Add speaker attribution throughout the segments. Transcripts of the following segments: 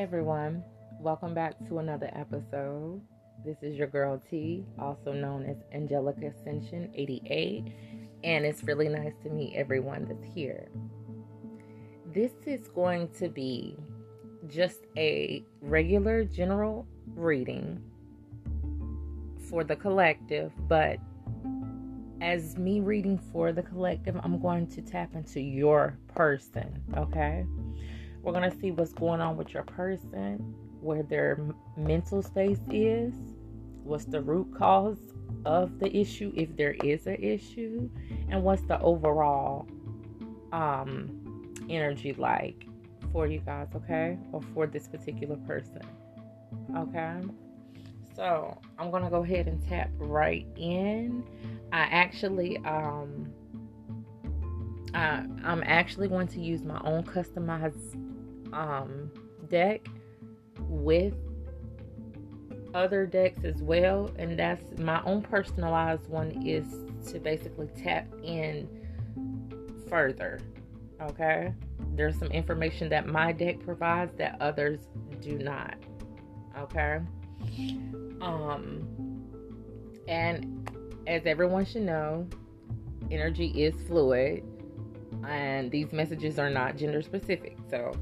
Speaker 1: Everyone. Welcome back to another episode. This is your girl T, also known as Angelica Ascension 88, and it's really nice to meet everyone that's here. This is going to be just a regular general reading for the collective, but as me reading for the collective, I'm going to tap into your person, okay? We're going to see what's going on with your person, where their mental space is, what's the root cause of the issue, if there is an issue, and what's the overall um, energy like for you guys, okay? Or for this particular person, okay? So I'm gonna go ahead and tap right in. I actually um I, I'm actually going to use my own customized um deck with other decks as well, and that's my own personalized one is to basically tap in further. Okay, there's some information that my deck provides that others do not. Okay, um, and as everyone should know, energy is fluid, and these messages are not gender specific. So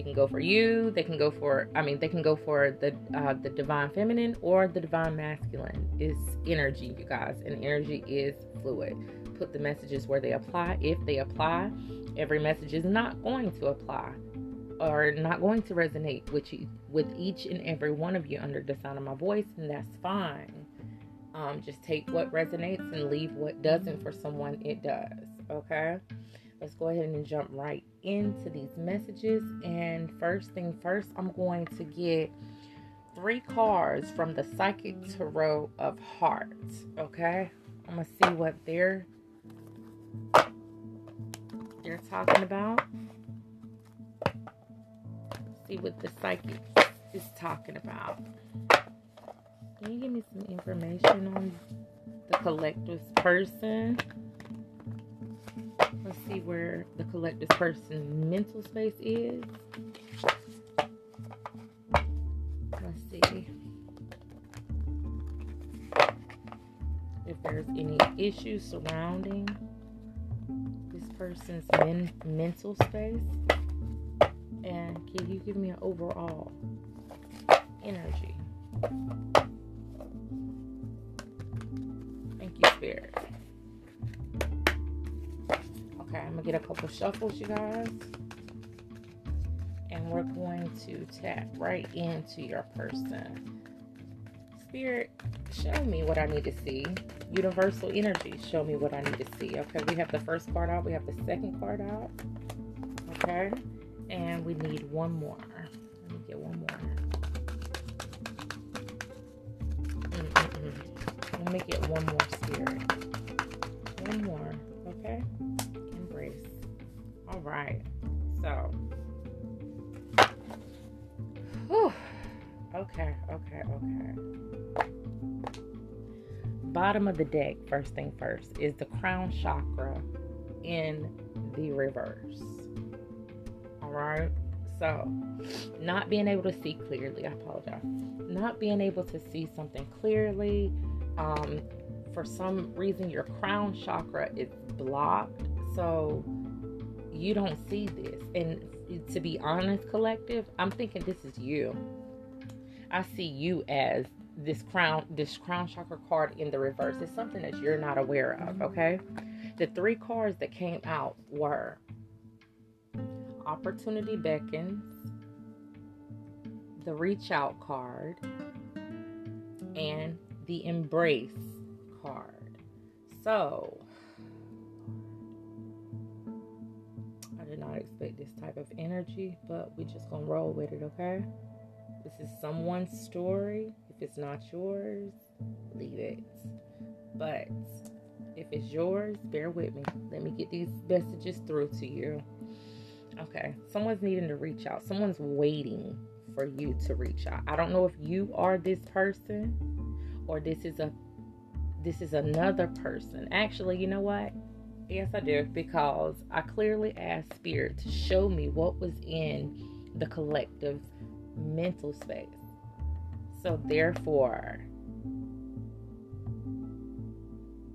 Speaker 1: they can go for you. They can go for. I mean, they can go for the uh, the divine feminine or the divine masculine. Is energy, you guys, and energy is fluid. Put the messages where they apply. If they apply, every message is not going to apply or not going to resonate with you with each and every one of you under the sound of my voice, and that's fine. Um, just take what resonates and leave what doesn't. For someone, it does. Okay let's go ahead and jump right into these messages. And first thing first, I'm going to get three cards from the Psychic Tarot of Hearts. Okay, I'm gonna see what they're they're talking about. See what the psychic is talking about. Can you give me some information on the collector's person? Let's see where the collective person's mental space is. Let's see if there's any issues surrounding this person's men- mental space. And can you give me an overall energy? Get a couple shuffles, you guys. And we're going to tap right into your person. Spirit, show me what I need to see. Universal energy, show me what I need to see. Okay, we have the first card out, we have the second card out. Okay, and we need one more. Let me get one more. Mm-mm-mm. Let me get one more, Spirit. One more? Right. So. Whew. Okay, okay, okay. Bottom of the deck, first thing first, is the crown chakra in the reverse. All right. So, not being able to see clearly, I apologize. Not being able to see something clearly. Um, for some reason, your crown chakra is blocked. So, you don't see this. And to be honest, collective, I'm thinking this is you. I see you as this crown, this crown chakra card in the reverse. It's something that you're not aware of, okay? The three cards that came out were Opportunity Beckons, the Reach Out card, and the Embrace card. So, expect this type of energy, but we just gonna roll with it, okay? This is someone's story. If it's not yours, leave it. But if it's yours, bear with me. Let me get these messages through to you. Okay, someone's needing to reach out. Someone's waiting for you to reach out. I don't know if you are this person or this is a this is another person. Actually, you know what? Yes, I do, because I clearly asked Spirit to show me what was in the collective's mental space. So, therefore,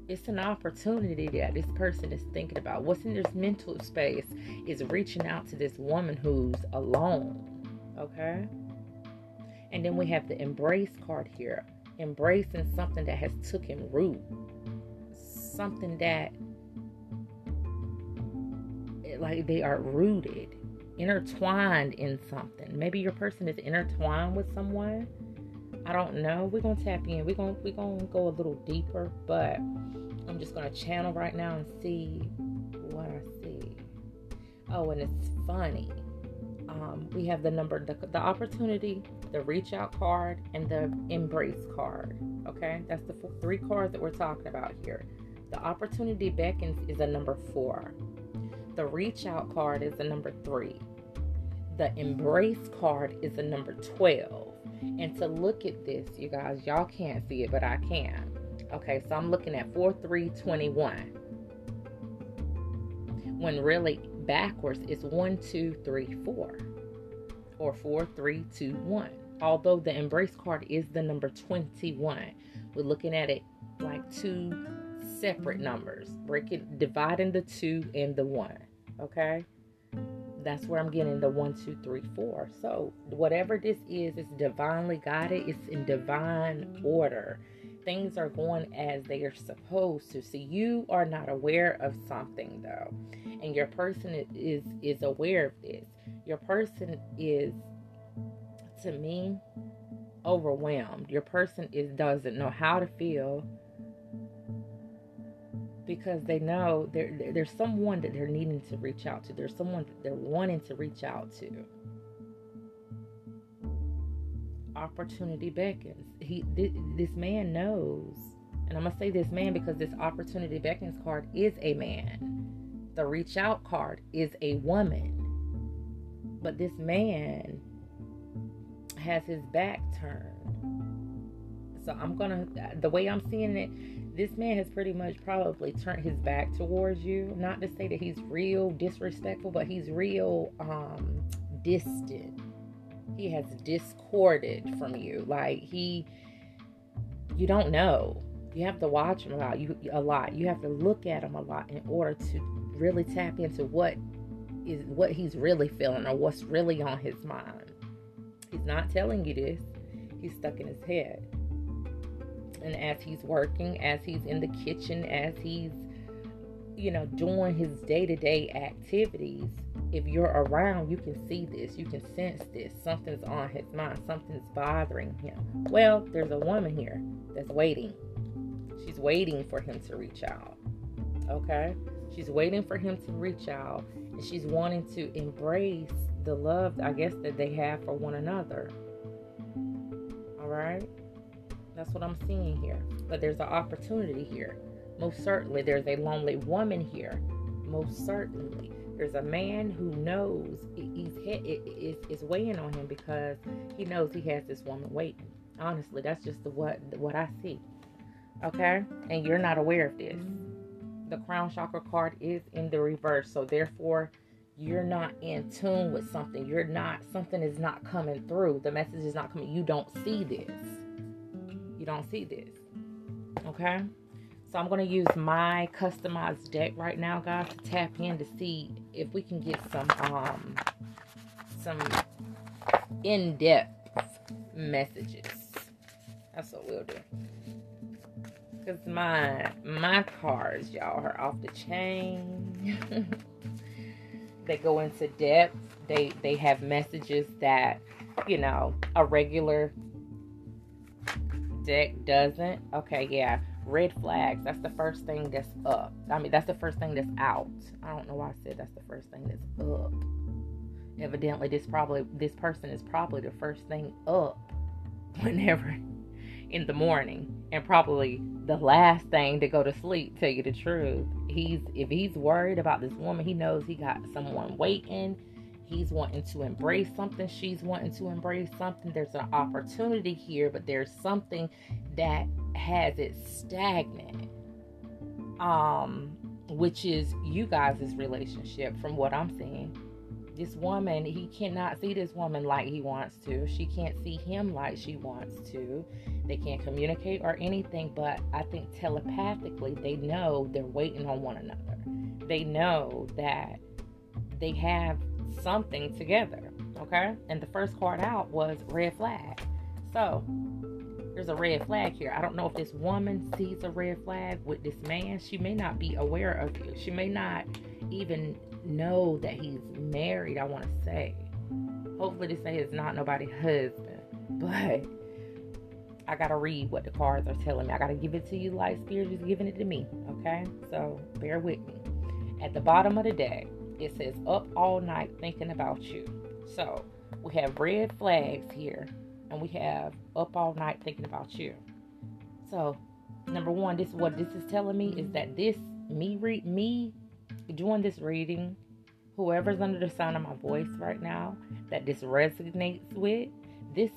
Speaker 1: it's an opportunity that this person is thinking about. What's in this mental space is reaching out to this woman who's alone. Okay? And then we have the embrace card here. Embracing something that has taken root. Something that like they are rooted, intertwined in something. Maybe your person is intertwined with someone. I don't know. We're gonna tap in. We're gonna we're gonna go a little deeper, but I'm just gonna channel right now and see what I see. Oh, and it's funny. Um, we have the number, the, the opportunity, the reach out card, and the embrace card. Okay, that's the three cards that we're talking about here. The opportunity beckons is a number four. The reach out card is the number three. The mm-hmm. embrace card is the number 12. And to look at this, you guys, y'all can't see it, but I can. Okay, so I'm looking at 4321. When really backwards it's 1, 2, 3, 4. Or 4, 3, 2, 1. Although the embrace card is the number 21. We're looking at it like two separate numbers. Breaking dividing the two and the one. Okay? That's where I'm getting the one, two, three, four. So whatever this is, it's divinely guided, it's in divine order things are going as they are supposed to. So you are not aware of something though, and your person is is aware of this. Your person is, to me, overwhelmed. Your person is doesn't know how to feel because they know there, there's someone that they're needing to reach out to. There's someone that they're wanting to reach out to. opportunity beckons. He th- this man knows. And I'm to say this man because this opportunity beckons card is a man. The reach out card is a woman. But this man has his back turned. So I'm to the way I'm seeing it, this man has pretty much probably turned his back towards you. Not to say that he's real disrespectful, but he's real um distant he has discorded from you. Like he you don't know. You have to watch him a lot. You a lot. You have to look at him a lot in order to really tap into what is what he's really feeling or what's really on his mind. He's not telling you this. He's stuck in his head. And as he's working, as he's in the kitchen, as he's you know doing his day-to-day activities, if you're around, you can see this, you can sense this. Something's on his mind, something's bothering him. Well, there's a woman here that's waiting. She's waiting for him to reach out. Okay? She's waiting for him to reach out and she's wanting to embrace the love, I guess, that they have for one another. All right? That's what I'm seeing here. But there's an opportunity here. Most certainly, there's a lonely woman here. Most certainly there's a man who knows he's is weighing on him because he knows he has this woman waiting. Honestly, that's just the what what I see. Okay, and you're not aware of this. The crown chakra card is in the reverse, so therefore you're not in tune with something. You're not something is not coming through. The message is not coming. You don't see this. You don't see this. Okay. So I'm going to use my customized deck right now, guys, to tap in to see if we can get some um some in-depth messages. That's what we'll do. Cause my my cards, y'all, are off the chain. they go into depth. They they have messages that you know a regular deck doesn't. Okay, yeah. Red flags that's the first thing that's up. I mean that's the first thing that's out. I don't know why i said that's the first thing that's up. Evidently this probably this person is probably the first thing up whenever in the morning and probably the last thing to go to sleep tell you the truth. He's if he's worried about this woman he knows he got someone waiting he's wanting to embrace something she's wanting to embrace something there's an opportunity here but there's something that has it stagnant um which is you guys' relationship from what i'm seeing this woman, he cannot see this woman like he wants to. She can't see him like she wants to. They can't communicate or anything, but I think telepathically they know they're waiting on one another. They know that they have something together. Okay? And the first card out was red flag. So there's a red flag here. I don't know if this woman sees a red flag with this man. She may not be aware of you. She may not even know that he's married, I want to say. Hopefully, this say it's not nobody's husband. But I got to read what the cards are telling me. I got to give it to you like Spirit is giving it to me. Okay? So bear with me. At the bottom of the deck, it says, Up all night thinking about you. So we have red flags here, and we have Up all night thinking about you. So, number one, this what this is telling me is that this me read me doing this reading, whoever's under the sound of my voice right now that this resonates with, this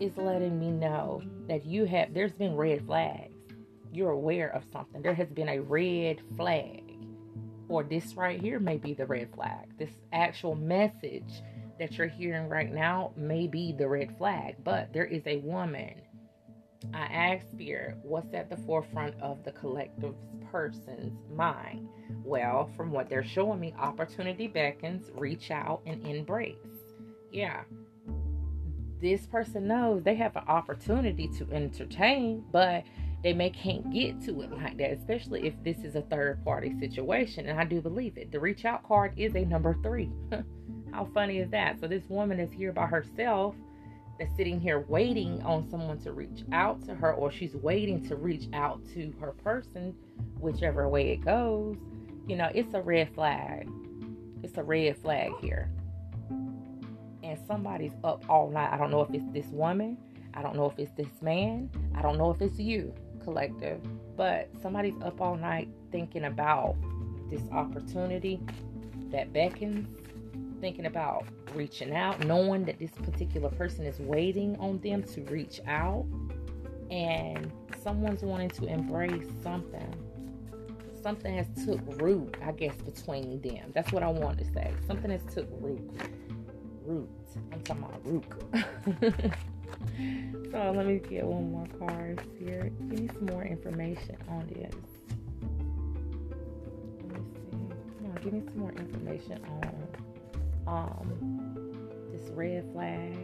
Speaker 1: is letting me know that you have there's been red flags. You're aware of something. There has been a red flag. Or this right here may be the red flag. This actual message that you're hearing right now may be the red flag. But there is a woman I asked Spirit, what's at the forefront of the collective person's mind? Well, from what they're showing me, opportunity beckons, reach out and embrace. Yeah. This person knows they have an opportunity to entertain, but they may can't get to it like that, especially if this is a third party situation. And I do believe it. The reach out card is a number three. How funny is that? So this woman is here by herself that's sitting here waiting on someone to reach out to her, or she's waiting to reach out to her person, whichever way it goes, you know, it's a red flag. It's a red flag here. And somebody's up all night. I don't know if it's this woman. I don't know if it's this man. I don't know if it's you, collective. But somebody's up all night thinking about this opportunity that beckons thinking about reaching out, knowing that this particular person is waiting on them to reach out, and someone's wanting to embrace something. Something has took root, I guess, between them. That's what I want to say. Something has took root. Root. I'm talking about root. so let me get one more card here. Give me some more information on this. Let me see. Come on, give me some more information on um, this red flag.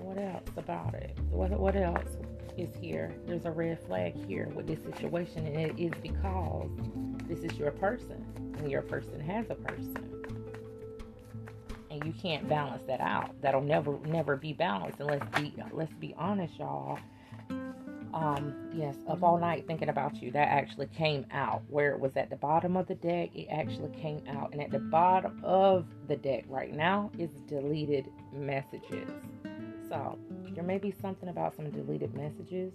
Speaker 1: What else about it? What, what else is here? There's a red flag here with this situation, and it is because this is your person, and your person has a person. And you can't balance that out. That'll never, never be balanced. And let's be, let's be honest, y'all um, yes, up all night thinking about you. That actually came out where it was at the bottom of the deck. It actually came out, and at the bottom of the deck right now is deleted messages. So there may be something about some deleted messages,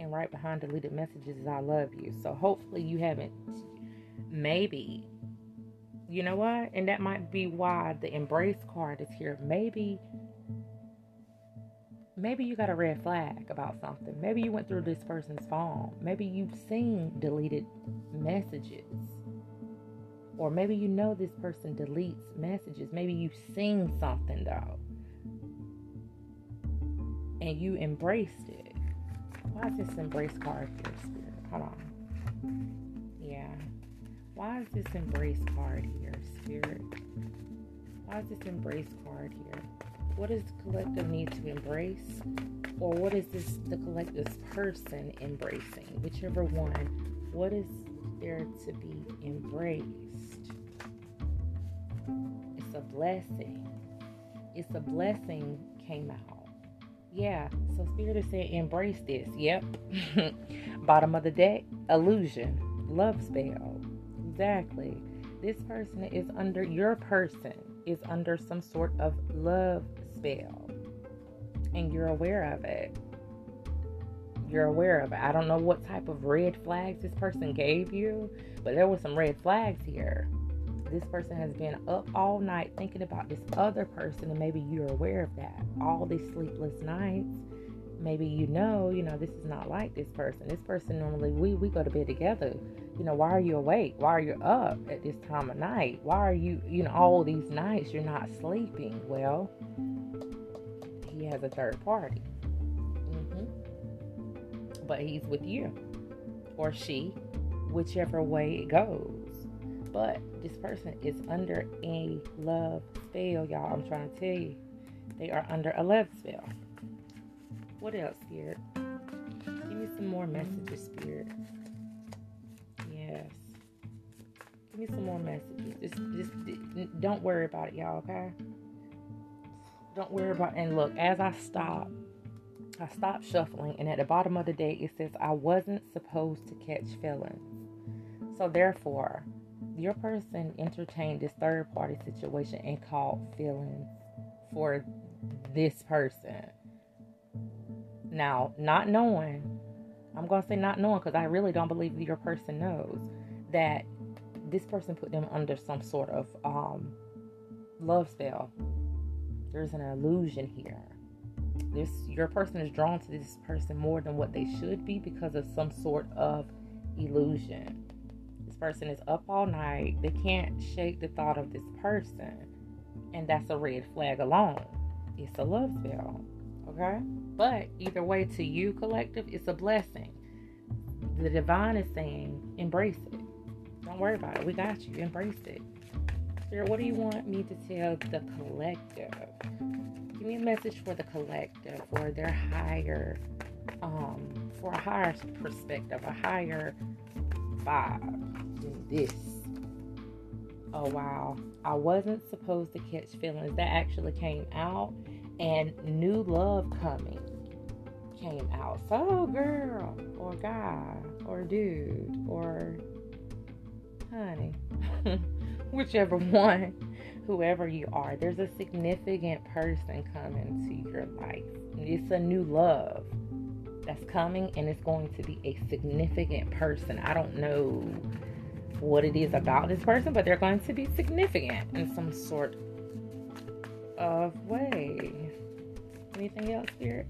Speaker 1: and right behind deleted messages is "I love you." So hopefully you haven't. Maybe, you know what? And that might be why the embrace card is here. Maybe maybe you got a red flag about something. Maybe you went through this person's phone. Maybe you've seen deleted messages. Or maybe you know this person deletes messages. Maybe you've seen something though. And you embraced it. Why is this embrace card here, Spirit? Hold on. Why is this embrace card here, Spirit? Why is this embrace card here? what does the collective need to embrace? Or what is this the collective's person embracing? Whichever one what is there to be embraced? It's a blessing. It's a blessing came out. Yeah so spirit is saying embrace this. Yep. Bottom of the deck illusion love spell exactly this person is under your person is under some sort of love spell and you're aware of it. You're aware of it. I don't know what type of red flags this person gave you, but there were some red flags here. This person has been up all night thinking about this other person, and maybe you're aware of that. All these sleepless nights, maybe you know, you know, this is not like this person. This person normally we we go to bed together. You know, why are you awake? Why are you up at this time of night? Why are you, you know, all these nights you're not sleeping? Well, he has a third party. Mm-hmm. But he's with you or she, whichever way it goes. But this person is under a love spell, y'all. I'm trying to tell you. They are under a love spell. What else, Spirit? Give me some more messages, Spirit. Give me some more messages. Just, just don't worry about it, y'all, okay? Don't worry about it. And look, as I stop, I stop shuffling, and at the bottom of the day, it says, I wasn't supposed to catch feelings. So, therefore, your person entertained this third party situation and called feelings for this person. Now, not knowing, I'm going to say not knowing because I really don't believe your person knows that this person put them under some sort of um, love spell. There's an illusion here. This your person is drawn to this person more than what they should be because of some sort of illusion. This person is up all night. They can't shake the thought of this person. And that's a red flag alone. It's a love spell. Okay? But either way, to you, collective, it's a blessing. The divine is saying, embrace it. Don't worry about it. We got you. Embrace it. Spirit, what do you want me to tell the collective? Give me a message for the collective, for their higher, um, for a higher perspective, a higher vibe than this. Oh wow, I wasn't supposed to catch feelings. That actually came out, and new love coming came out. So, girl, or guy, or dude, or honey, whichever one whoever you are, there's a significant person coming to your life. It's a new love that's coming, and it's going to be a significant person. I don't know what it is about this person, but they're going to be significant in some sort of way. Anything else, Spirit?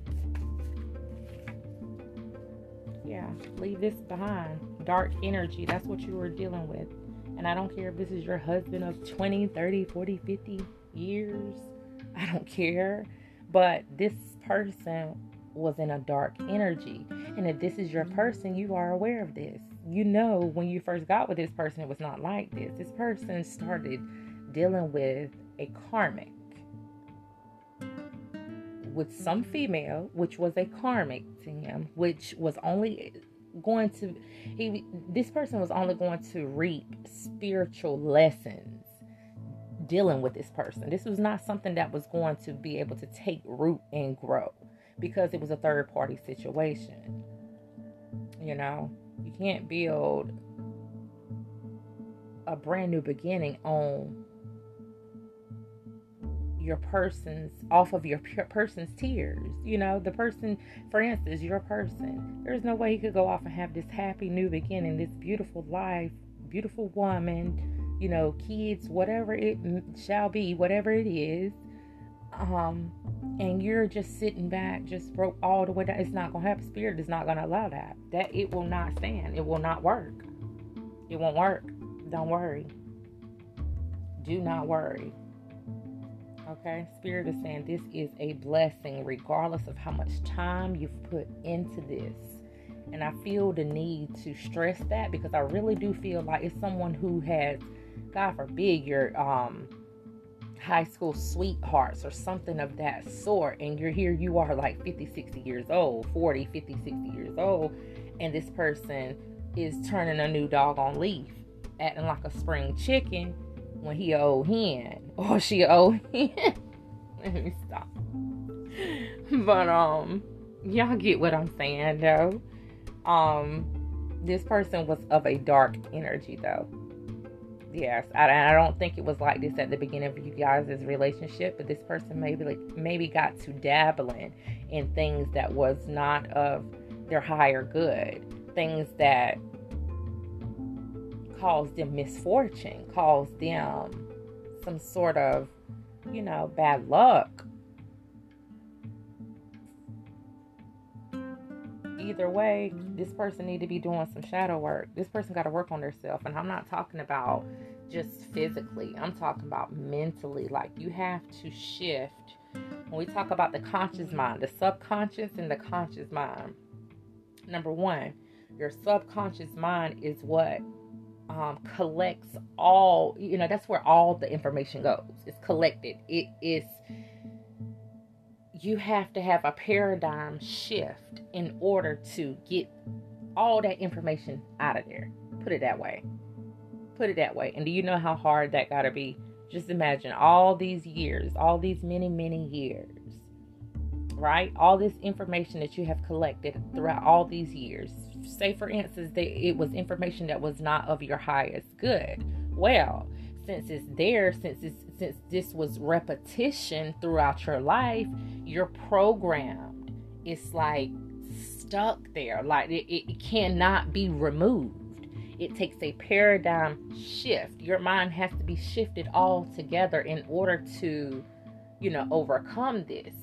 Speaker 1: Yeah, leave this behind. Dark energy, that's what you were dealing with. And I don't care if this is your husband of 20, 30, 40, 50 years. I don't care. But this person was in a dark energy. And if this is your person, you are aware of this. You know when you first got with this person, it was not like this. This person started dealing with a karmic with some female, which was a karmic to him, which was only going to he this person was only going to reap spiritual lessons dealing with this person. This was not something that was going to be able to take root and grow because it was a third party situation. You know, you can't build a brand new beginning on your person's off of your person's tears. You know, the person, for instance, your person. There's no way he could go off and have this happy new beginning, this beautiful life, beautiful woman, you know, kids, whatever it shall be, whatever it is. Um, and you're just sitting back, just broke all the way down. It's not gonna happen. Spirit is not gonna allow that. That it will not stand. It will not work. It won't work. Don't worry. Do not worry. Okay, Spirit is saying this is a blessing, regardless of how much time you've put into this. And I feel the need to stress that because I really do feel like it's someone who has, God forbid, your um high school sweethearts or something of that sort and you're here you are like 50 60 years old 40 50 60 years old and this person is turning a new dog on leaf acting like a spring chicken when he old hen or she old hen. Let me stop. But um, y'all get what I'm saying though. Um, this person was of a dark energy though. Yes, I, I don't think it was like this at the beginning of you guys' relationship, but this person maybe like maybe got to dabbling in things that was not of their higher good, things that caused them misfortune, caused them some sort of, you know, bad luck. either way, this person need to be doing some shadow work. This person got to work on themselves. And I'm not talking about just physically. I'm talking about mentally. Like you have to shift. When we talk about the conscious mind, the subconscious and the conscious mind. Number one, your subconscious mind is what um, collects all, you know, that's where all the information goes. It's collected. It is you have to have a paradigm shift in order to get all that information out of there. Put it that way. Put it that way. And do you know how hard that got to be? Just imagine all these years, all these many, many years, right? All this information that you have collected throughout all these years. Say, for instance, that it was information that was not of your highest good. Well, since it's there, since it's since this was repetition throughout your life, you're programmed. It's like stuck there. Like it, it cannot be removed. It takes a paradigm shift. Your mind has to be shifted altogether in order to, you know, overcome this.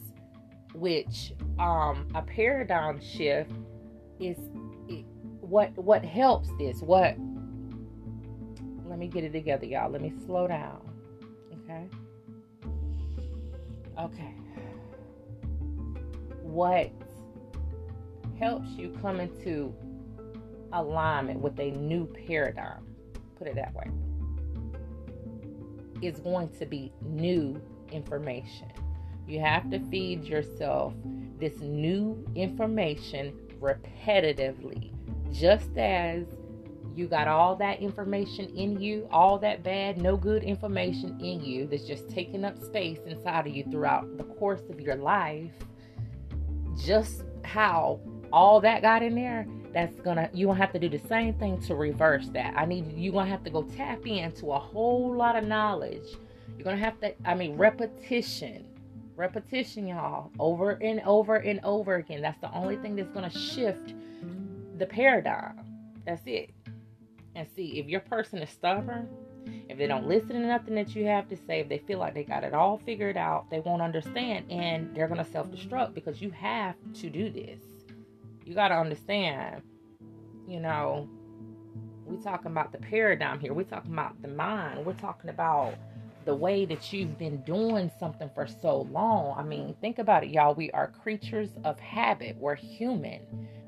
Speaker 1: Which um a paradigm shift is what what helps this. What let me get it together, y'all. Let me slow down. Okay. Okay. What helps you come into alignment with a new paradigm, put it that way, is going to be new information. You have to feed yourself this new information repetitively, just as you got all that information in you, all that bad, no good information in you that's just taking up space inside of you throughout the course of your life. Just how all that got in there, that's gonna you gonna have to do the same thing to reverse that. I need you gonna have to go tap into a whole lot of knowledge. You're gonna have to, I mean, repetition. Repetition, y'all, over and over and over again. That's the only thing that's gonna shift the paradigm. That's it and see if your person is stubborn, if they don't listen to nothing that you have to say, if they feel like they got it all figured out, they won't understand and they're going to self destruct because you have to do this. You got to understand, you know, we're talking about the paradigm here, we're talking about the mind, we're talking about the way that you've been doing something for so long. I mean, think about it, y'all. We are creatures of habit, we're human.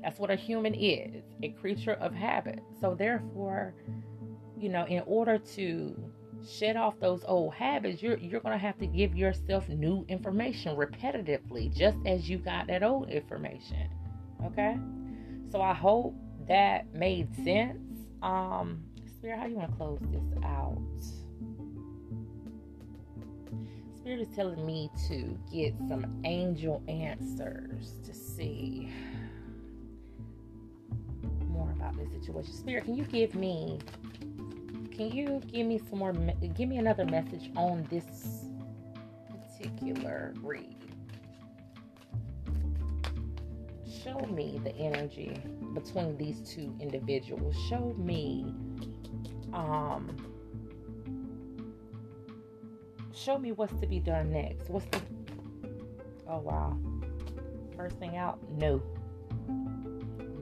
Speaker 1: That's what a human is a creature of habit. So, therefore, you know, in order to shed off those old habits, you're, you're going to have to give yourself new information repetitively, just as you got that old information. Okay? So, I hope that made sense. Um, Spirit, how you want to close this out? Spirit is telling me to get some angel answers to see about this situation. Spirit, can you give me can you give me some more give me another message on this particular read? Show me the energy between these two individuals. Show me um show me what's to be done next. What's the Oh wow. First thing out, no.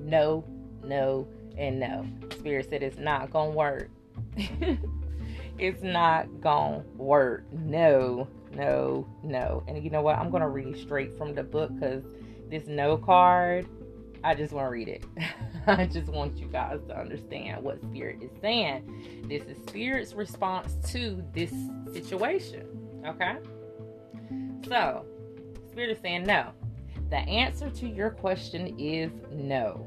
Speaker 1: No, no, and no. Spirit said it's not gonna work. it's not gonna work. No, no, no. And you know what? I'm gonna read straight from the book because this no card, I just want to read it. I just want you guys to understand what Spirit is saying. This is Spirit's response to this situation. Okay? So, Spirit is saying no. The answer to your question is no.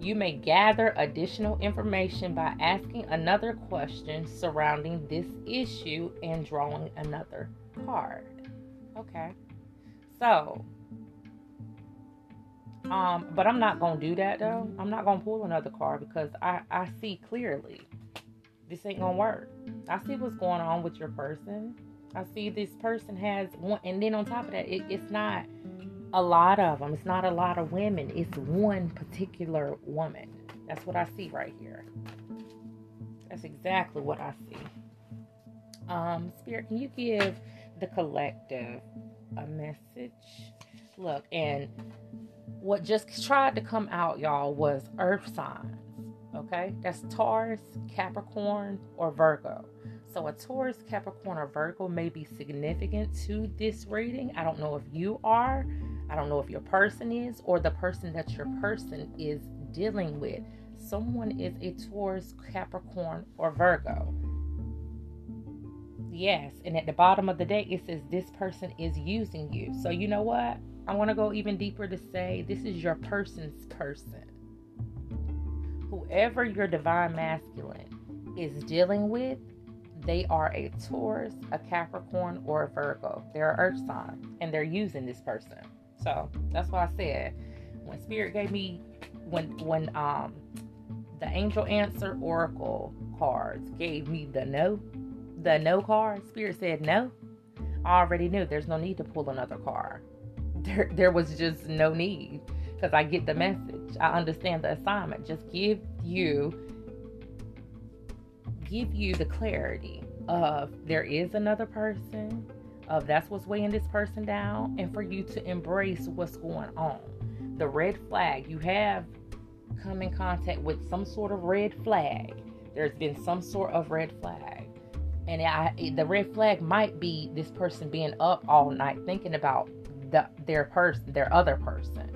Speaker 1: You may gather additional information by asking another question surrounding this issue and drawing another card. Okay. So, um, but I'm not gonna do that though. I'm not gonna pull another card because I I see clearly this ain't gonna work. I see what's going on with your person. I see this person has one, and then on top of that, it, it's not a lot of them. It's not a lot of women. It's one particular woman. That's what I see right here. That's exactly what I see. Um, Spirit, can you give the collective a message? Look, and what just tried to come out, y'all, was earth signs. Okay, that's Taurus, Capricorn, or Virgo. So a Taurus, Capricorn, or Virgo may be significant to this reading. I don't know if you are, I don't know if your person is, or the person that your person is dealing with. Someone is a Taurus, Capricorn, or Virgo. Yes, and at the bottom of the day, it says this person is using you. So, you know what? I want to go even deeper to say this is your person's person. Whoever your divine masculine is dealing with, they are a Taurus, a Capricorn, or a Virgo. They're an earth sign and they're using this person. So that's why I said when spirit gave me when when um the angel answer oracle cards gave me the no the no card, spirit said no. I already knew there's no need to pull another card there, there was just no need because I get the message. I understand the assignment. Just give you give you the clarity of there is another person, of that's what's weighing this person down, and for you to embrace what's going on. The red flag, you have come in contact with some sort of red flag. There's been some sort of red flag. And I, the red flag might be this person being up all night thinking about the, their person, their other person.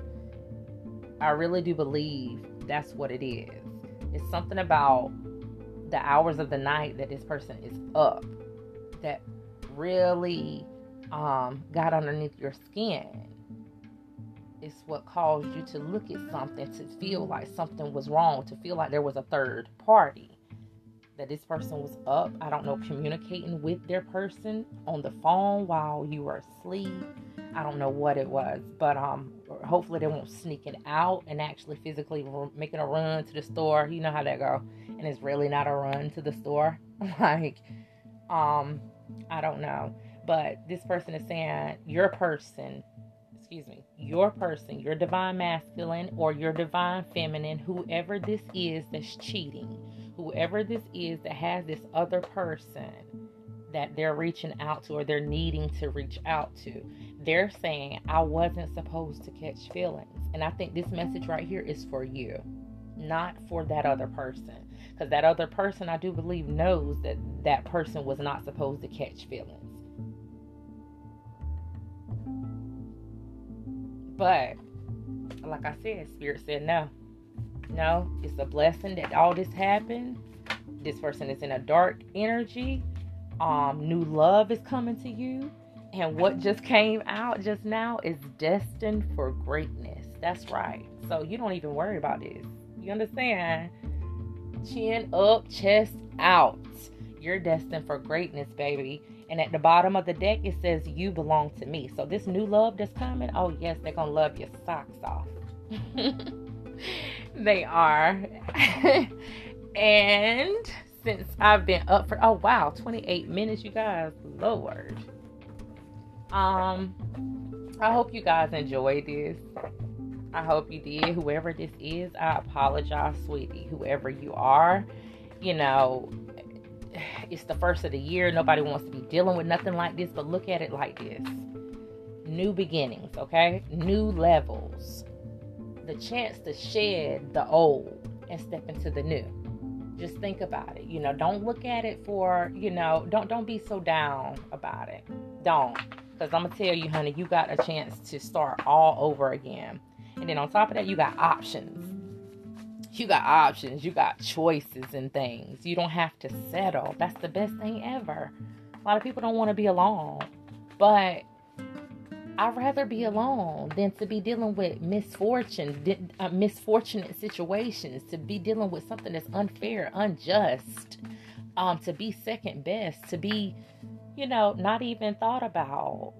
Speaker 1: I really do believe that's what it is. It's something about the hours of the night that this person is up that really um, got underneath your skin. It's what caused you to look at something, to feel like something was wrong, to feel like there was a third party. That this person was up, I don't know, communicating with their person on the phone while you were asleep I don't know what it was, but um, hopefully they won't sneak it out and actually physically making a run to the store. You know how that go, and it's really not a run to the store. like, um, I don't know, but this person is saying your person, excuse me, your person, your divine masculine or your divine feminine, whoever this is that's cheating, whoever this is that has this other person that they're reaching out to or they're needing to reach out to. They're saying, I wasn't supposed to catch feelings. And I think this message right here is for you, not for that other person. Because that other person, I do believe, knows that that person was not supposed to catch feelings. But, like I said, Spirit said no. No, it's a blessing that all this happened. This person is in a dark energy um, new love is coming to you. And what just came out just now is destined for greatness. That's right. So you don't even worry about this. You understand? Chin up, chest out. You're destined for greatness, baby. And at the bottom of the deck, it says, You belong to me. So this new love that's coming, oh, yes, they're going to love your socks off. they are. and since I've been up for oh wow, 28 minutes, you guys. Lord. Um, I hope you guys enjoyed this. I hope you did. Whoever this is, I apologize, sweetie. Whoever you are, you know, it's the first of the year. Nobody wants to be dealing with nothing like this, but look at it like this new beginnings, okay? New levels. The chance to shed the old and step into the new just think about it you know don't look at it for you know don't don't be so down about it don't because i'm gonna tell you honey you got a chance to start all over again and then on top of that you got options. You got options. You got choices and things. You don't have to settle. That's the best thing ever. A lot of people don't want to be alone but I'd rather be alone than to be dealing with misfortune, uh, misfortunate situations, to be dealing with something that's unfair, unjust, um, to be second best, to be, you know, not even thought about.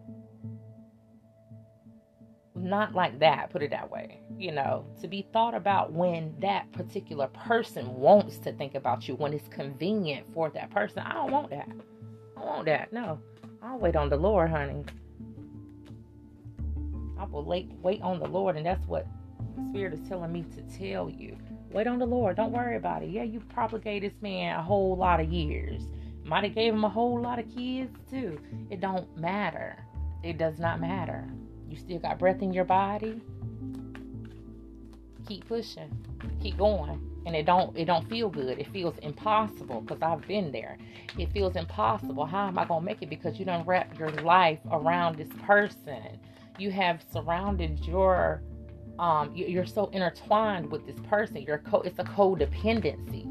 Speaker 1: Not like that, put it that way. You know, to be thought about when that particular person wants to think about you, when it's convenient for that person. I don't want that. I want that. No. I'll wait on the Lord, honey. I will wait, wait on the Lord, and that's what the Spirit is telling me to tell you. Wait on the Lord. Don't worry about it. Yeah, you probably gave this man a whole lot of years. Might have gave him a whole lot of kids too. It don't matter. It does not matter. You still got breath in your body. keep pushing, keep going. And it don't it don't feel good. It feels impossible because I've been there. It feels impossible. How am I gonna make it? Because you don't wrap your life around this person. You have surrounded your um you're so intertwined with this person. You're co- it's a codependency,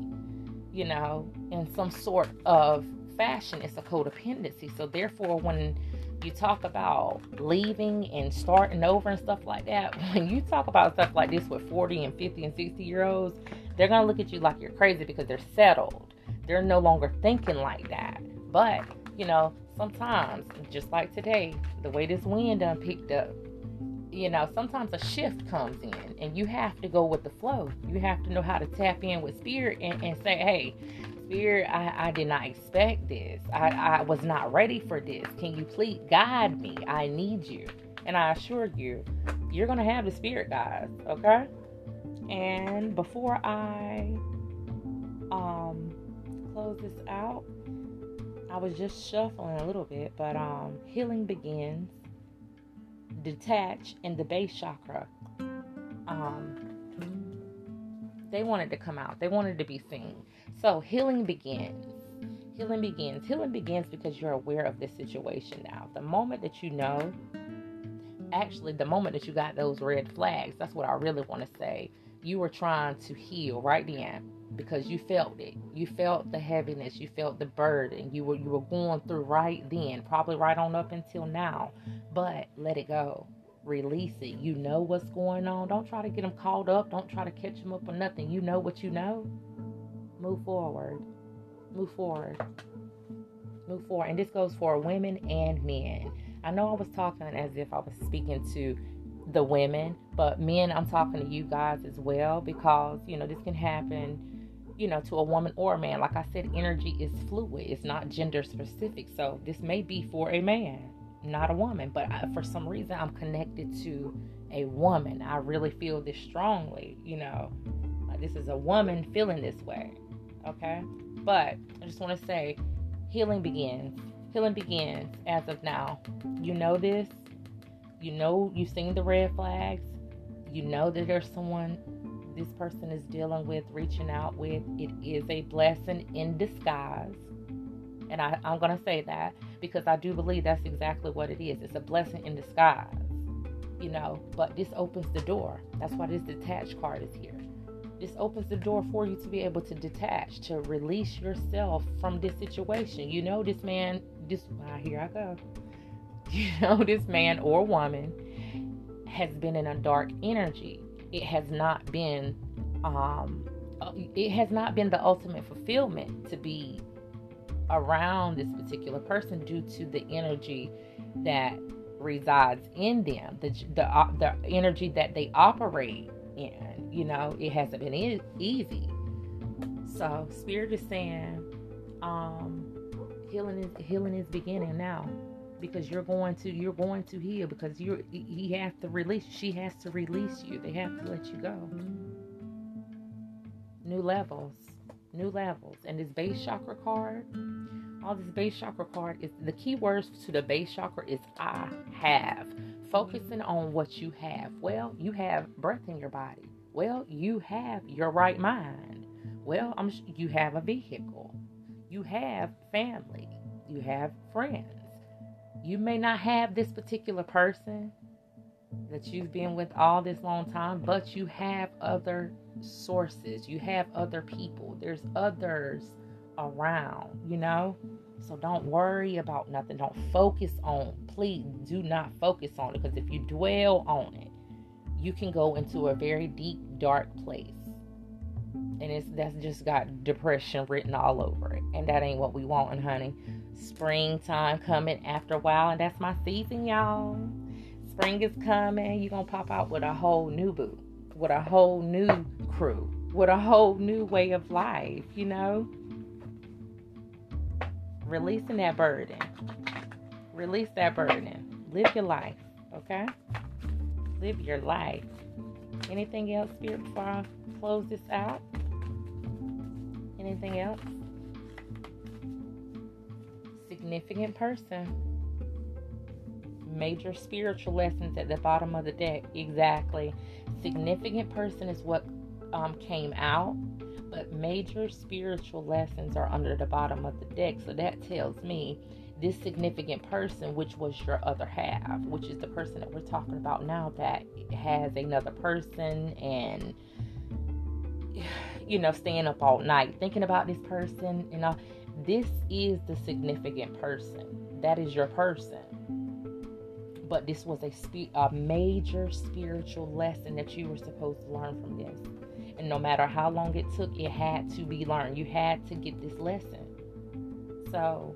Speaker 1: you know, in some sort of fashion. It's a codependency. So therefore, when you talk about leaving and starting over and stuff like that, when you talk about stuff like this with 40 and 50 and 60 year olds, they're to look at you like you're crazy because they're settled. They're no longer thinking like that. But, you know, sometimes, just like today, the way this wind done picked up, you know, sometimes a shift comes in and you have to go with the flow. You have to know how to tap in with spirit and, and say, hey, Spirit, I, I did not expect this. I, I was not ready for this. Can you please guide me? I need you. And I assure you, you're going to have the Spirit guys, okay? And before I um, close this out, I was just shuffling a little bit, but um, healing begins, detach in the base chakra. Um, they wanted to come out, they wanted to be seen. So healing begins. Healing begins. Healing begins because you're aware of this situation now. The moment that you know, actually, the moment that you got those red flags, that's what I really want to say. You were trying to heal right then because you felt it. You felt the heaviness. You felt the burden. You were you were going through right then, probably right on up until now. But let it go. Release it. You know what's going on. Don't try to get them caught up. Don't try to catch them up on nothing. You know what you know move forward. Move forward. Move forward. And this goes for women and men. I know I was talking as if I was speaking to the women, but men, I'm talking to you guys as well because, you know, this can happen, you know, to a woman or a man. Like I said, energy is fluid, it's not gender specific. So this may be for a man, not a woman, but I, for some reason, I'm connected to a woman. I really feel this strongly, you know. This is a woman feeling this way okay? But I just want to say healing begins. Healing begins as of now. You know this. You know you've seen the red flags. You know that there's someone this person is dealing with, reaching out with. It is a blessing in disguise. And I, I'm going to say that because I do believe that's exactly what it is. It's a blessing in disguise, you know, but this opens the door. That's why this detached card is here this opens the door for you to be able to detach, to release yourself from this situation. You know, this man, this, ah, here I go. You know, this man or woman has been in a dark energy. It has not been, um, uh, it has not been the ultimate fulfillment to be around this particular person due to the energy that resides in them, the the, uh, the energy that they operate in you know, it hasn't been e- easy. So Spirit is saying, um, healing is healing is beginning now because you're going to you're going to heal because you're he has to release she has to release you. They have to let you go. New levels new levels and this base chakra card all this base chakra card is the key words to the base chakra is i have focusing on what you have well you have breath in your body well, you have your right mind. Well, I'm you have a vehicle. You have family. You have friends. You may not have this particular person that you've been with all this long time, but you have other sources. You have other people. There's others around, you know? So don't worry about nothing. Don't focus on, please do not focus on it because if you dwell on it, you can go into a very deep, dark place. And it's that's just got depression written all over it. And that ain't what we want, honey. Springtime coming after a while, and that's my season, y'all. Spring is coming. You're gonna pop out with a whole new boo, with a whole new crew, with a whole new way of life, you know? Releasing that burden. Release that burden. Live your life, okay? live your life. Anything else, Spirit, before I close this out? Anything else? Significant person. Major spiritual lessons at the bottom of the deck. Exactly. Significant person is what um, came out, but major spiritual lessons are under the bottom of the deck. So that tells me this significant person, which was your other half, which is the person that we're talking about now that has another person and you know staying up all night thinking about this person you know this is the significant person that is your person but this was a, spe- a major spiritual lesson that you were supposed to learn from this and no matter how long it took it had to be learned you had to get this lesson so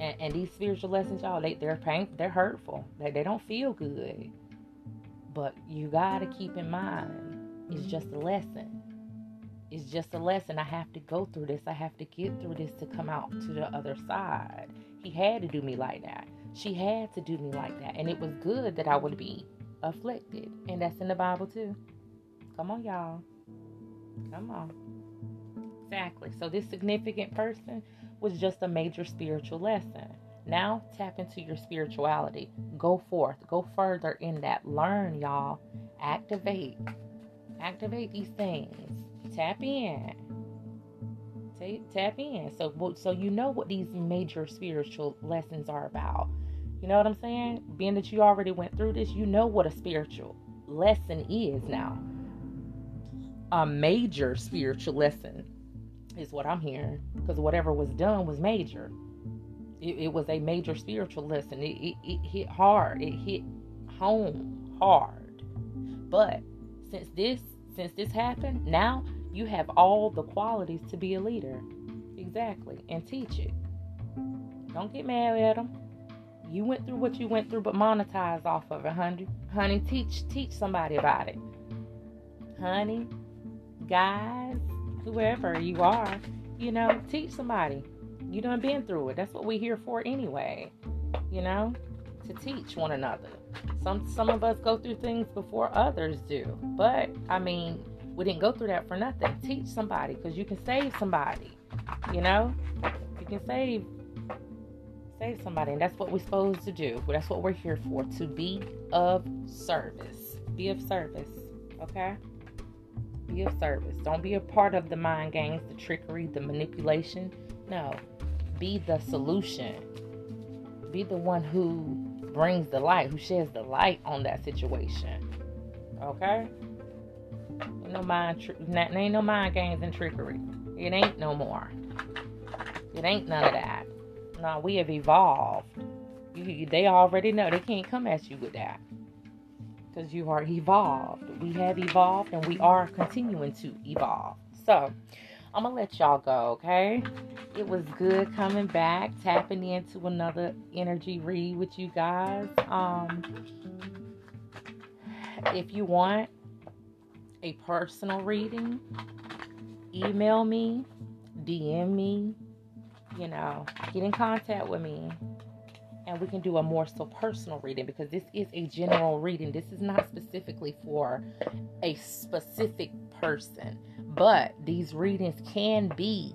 Speaker 1: and, and these spiritual lessons y'all they, they're pain they're hurtful they, they don't feel good but you got to keep in mind it's just a lesson it's just a lesson. I have to go through this. I have to get through this to come out to the other side. He had to do me like that. She had to do me like that. And it was good that I would be afflicted. And that's in the Bible too. Come on, y'all. Come on. Exactly. So this significant person was just a major spiritual lesson. Now tap into your spirituality. Go forth. Go further in that. Learn, y'all. Activate. Activate these things tap in tap in so so you know what these major spiritual lessons are about you know what i'm saying being that you already went through this you know what a spiritual lesson is now a major spiritual lesson is what i'm hearing because whatever was done was major it, it was a major spiritual lesson it, it, it hit hard it hit home hard but since this since this happened now you have all the qualities to be a leader. Exactly. And teach it. Don't get mad at them. You went through what you went through, but monetize off of it, honey. Honey, teach teach somebody about it. Honey, guys, whoever you are, you know, teach somebody. You done been through it. That's what we're here for anyway. You know, to teach one another. Some some of us go through things before others do. But I mean, we didn't go through that for nothing. Teach somebody because you can save somebody. You know, you can save save somebody, and that's what we're supposed to do. That's what we're here for to be of service. Be of service. Okay. Be of service. Don't be a part of the mind games, the trickery, the manipulation. No. Be the solution. Be the one who brings the light, who sheds the light on that situation. Okay? Ain't no mind, tr- ain't no mind games and trickery. It ain't no more. It ain't none of that. No, we have evolved. You, they already know. They can't come at you with that. Because you are evolved. We have evolved and we are continuing to evolve. So, I'm to let y'all go, okay? It was good coming back, tapping into another energy read with you guys. Um, if you want, a personal reading, email me, DM me, you know, get in contact with me and we can do a more so personal reading because this is a general reading. This is not specifically for a specific person, but these readings can be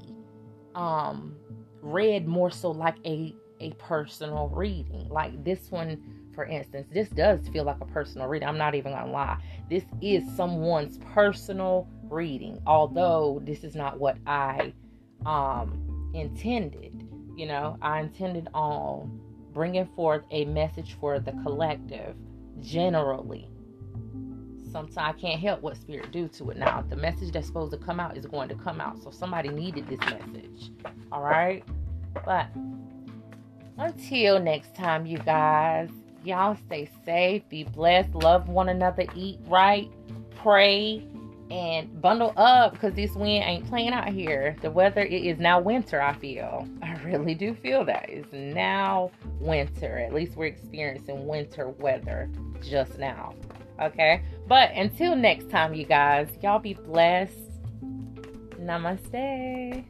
Speaker 1: um read more so like a a personal reading. Like this one for instance, this does feel like a personal reading. I'm not even gonna lie. This is someone's personal reading, although this is not what I um, intended. You know, I intended on bringing forth a message for the collective generally. Sometimes I can't help what spirit do to it now. The message that's supposed to come out is going to come out. So somebody needed this message. All right. But until next time, you guys, Y'all stay safe, be blessed, love one another, eat right, pray, and bundle up because this wind ain't playing out here. The weather it is now winter, I feel. I really do feel that. It's now winter. At least we're experiencing winter weather just now. Okay? But until next time, you guys, y'all be blessed. Namaste.